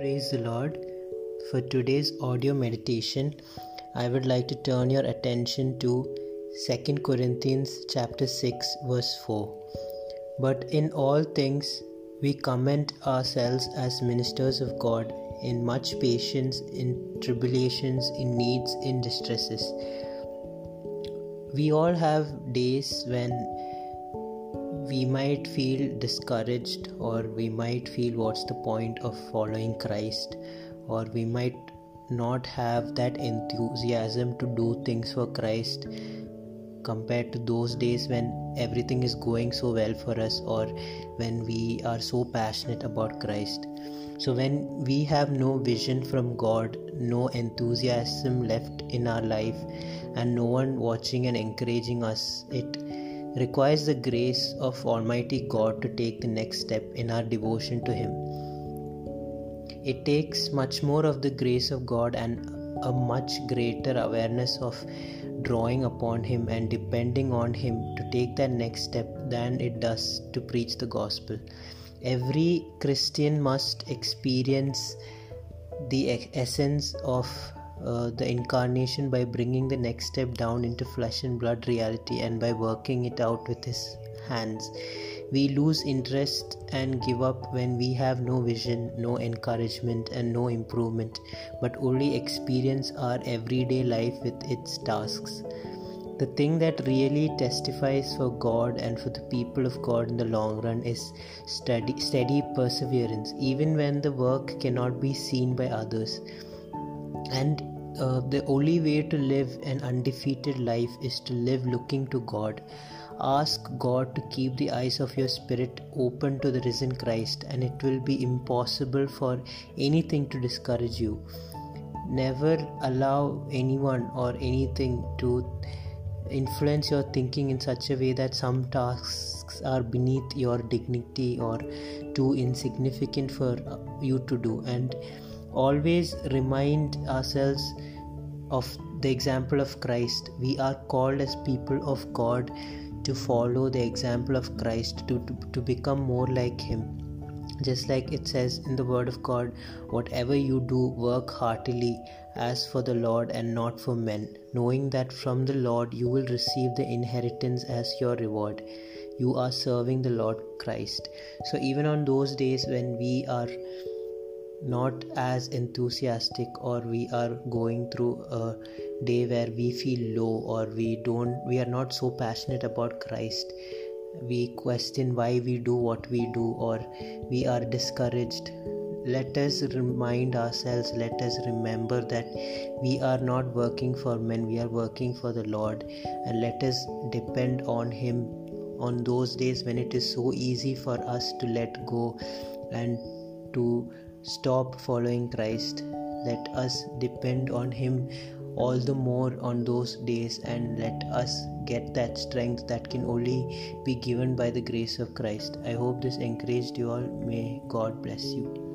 Praise the Lord. For today's audio meditation, I would like to turn your attention to 2 Corinthians chapter 6 verse 4. But in all things we commend ourselves as ministers of God in much patience, in tribulations, in needs, in distresses. We all have days when we might feel discouraged or we might feel what's the point of following Christ or we might not have that enthusiasm to do things for Christ compared to those days when everything is going so well for us or when we are so passionate about Christ. So, when we have no vision from God, no enthusiasm left in our life, and no one watching and encouraging us, it requires the grace of Almighty God to take the next step in our devotion to Him. It takes much more of the grace of God and a much greater awareness of drawing upon Him and depending on Him to take that next step than it does to preach the gospel. Every Christian must experience the essence of uh, the incarnation by bringing the next step down into flesh and blood reality and by working it out with his hands. We lose interest and give up when we have no vision, no encouragement, and no improvement, but only experience our everyday life with its tasks. The thing that really testifies for God and for the people of God in the long run is steady, steady perseverance, even when the work cannot be seen by others. And uh, the only way to live an undefeated life is to live looking to God. Ask God to keep the eyes of your spirit open to the risen Christ, and it will be impossible for anything to discourage you. Never allow anyone or anything to influence your thinking in such a way that some tasks are beneath your dignity or too insignificant for you to do and always remind ourselves of the example of Christ. We are called as people of God to follow the example of Christ, to, to, to become more like Him. Just like it says in the Word of God, whatever you do, work heartily as for the Lord and not for men, knowing that from the Lord you will receive the inheritance as your reward. You are serving the Lord Christ. So, even on those days when we are not as enthusiastic or we are going through a day where we feel low or we don't we are not so passionate about christ. We question why we do what we do or we are discouraged. Let us remind ourselves let us remember that we are not working for men we are working for the lord. And let us depend on him on those days when it is so easy for us to let go and to stop following Christ. Let us depend on Him all the more on those days and let us get that strength that can only be given by the grace of Christ. I hope this encouraged you all. May God bless you.